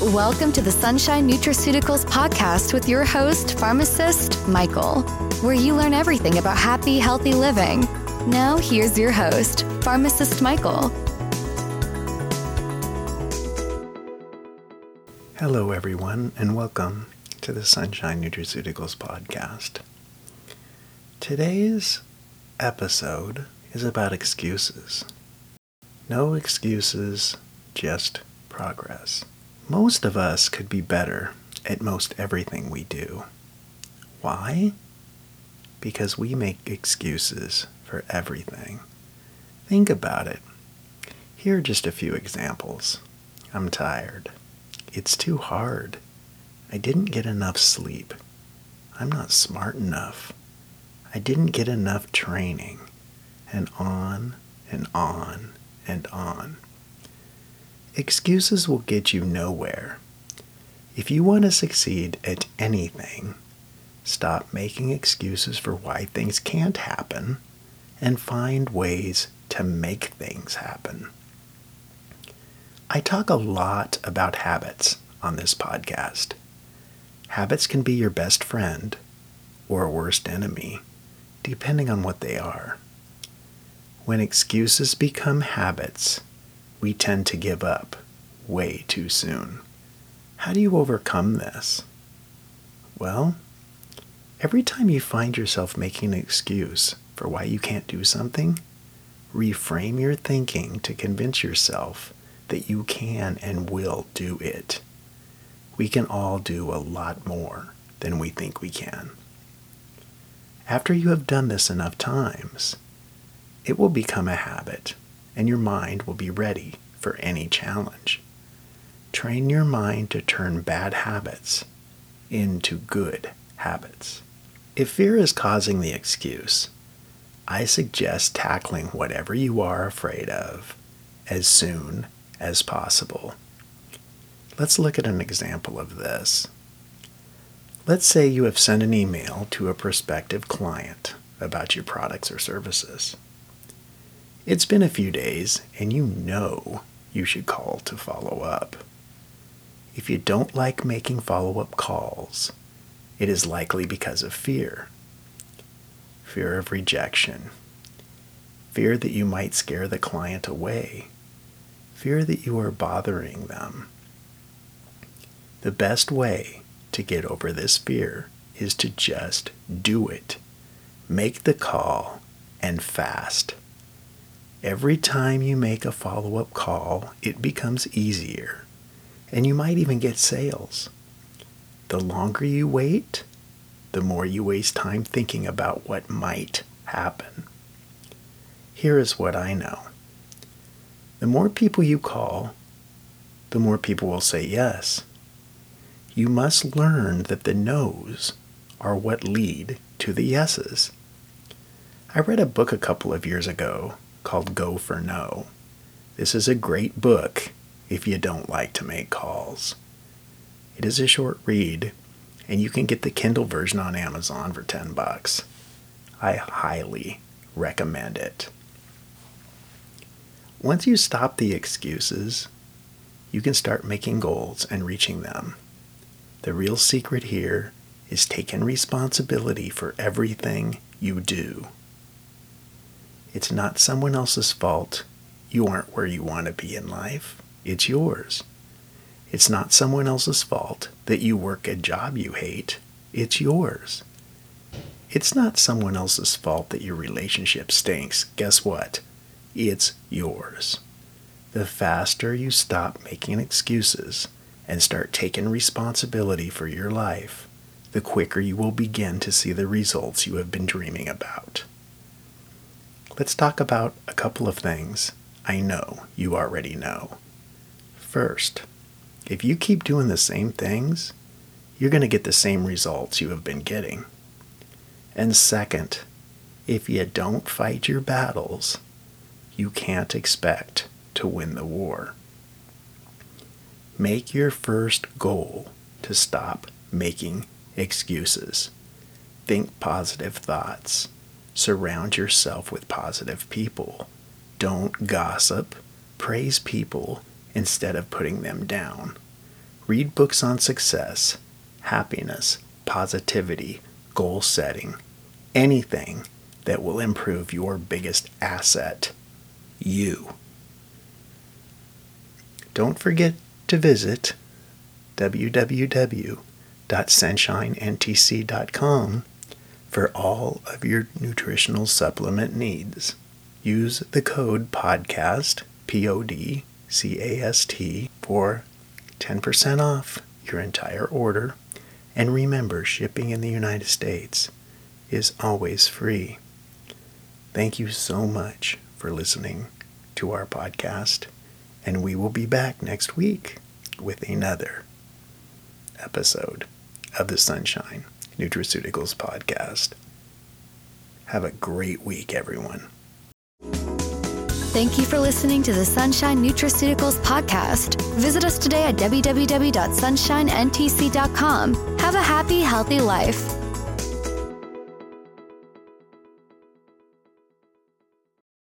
Welcome to the Sunshine Nutraceuticals podcast with your host, pharmacist Michael, where you learn everything about happy, healthy living. Now, here's your host, pharmacist Michael. Hello, everyone, and welcome to the Sunshine Nutraceuticals podcast. Today's episode is about excuses. No excuses, just progress. Most of us could be better at most everything we do. Why? Because we make excuses for everything. Think about it. Here are just a few examples. I'm tired. It's too hard. I didn't get enough sleep. I'm not smart enough. I didn't get enough training. And on and on and on. Excuses will get you nowhere. If you want to succeed at anything, stop making excuses for why things can't happen and find ways to make things happen. I talk a lot about habits on this podcast. Habits can be your best friend or worst enemy, depending on what they are. When excuses become habits, we tend to give up way too soon. How do you overcome this? Well, every time you find yourself making an excuse for why you can't do something, reframe your thinking to convince yourself that you can and will do it. We can all do a lot more than we think we can. After you have done this enough times, it will become a habit and your mind will be ready for any challenge. Train your mind to turn bad habits into good habits. If fear is causing the excuse, I suggest tackling whatever you are afraid of as soon as possible. Let's look at an example of this. Let's say you have sent an email to a prospective client about your products or services. It's been a few days, and you know you should call to follow up. If you don't like making follow up calls, it is likely because of fear fear of rejection, fear that you might scare the client away, fear that you are bothering them. The best way to get over this fear is to just do it. Make the call and fast. Every time you make a follow up call, it becomes easier, and you might even get sales. The longer you wait, the more you waste time thinking about what might happen. Here is what I know the more people you call, the more people will say yes. You must learn that the no's are what lead to the yeses. I read a book a couple of years ago called Go for No. This is a great book if you don't like to make calls. It is a short read, and you can get the Kindle version on Amazon for 10 bucks. I highly recommend it. Once you stop the excuses, you can start making goals and reaching them. The real secret here is taking responsibility for everything you do. It's not someone else's fault you aren't where you want to be in life. It's yours. It's not someone else's fault that you work a job you hate. It's yours. It's not someone else's fault that your relationship stinks. Guess what? It's yours. The faster you stop making excuses and start taking responsibility for your life, the quicker you will begin to see the results you have been dreaming about. Let's talk about a couple of things I know you already know. First, if you keep doing the same things, you're going to get the same results you have been getting. And second, if you don't fight your battles, you can't expect to win the war. Make your first goal to stop making excuses. Think positive thoughts. Surround yourself with positive people. Don't gossip. Praise people instead of putting them down. Read books on success, happiness, positivity, goal setting, anything that will improve your biggest asset, you. Don't forget to visit www.sunshinentc.com for all of your nutritional supplement needs. Use the code PODCAST, P O D C A S T, for 10% off your entire order. And remember, shipping in the United States is always free. Thank you so much for listening to our podcast, and we will be back next week with another episode of the Sunshine Nutraceuticals Podcast. Have a great week, everyone. Thank you for listening to the Sunshine Nutraceuticals podcast. Visit us today at www.sunshinentc.com. Have a happy, healthy life.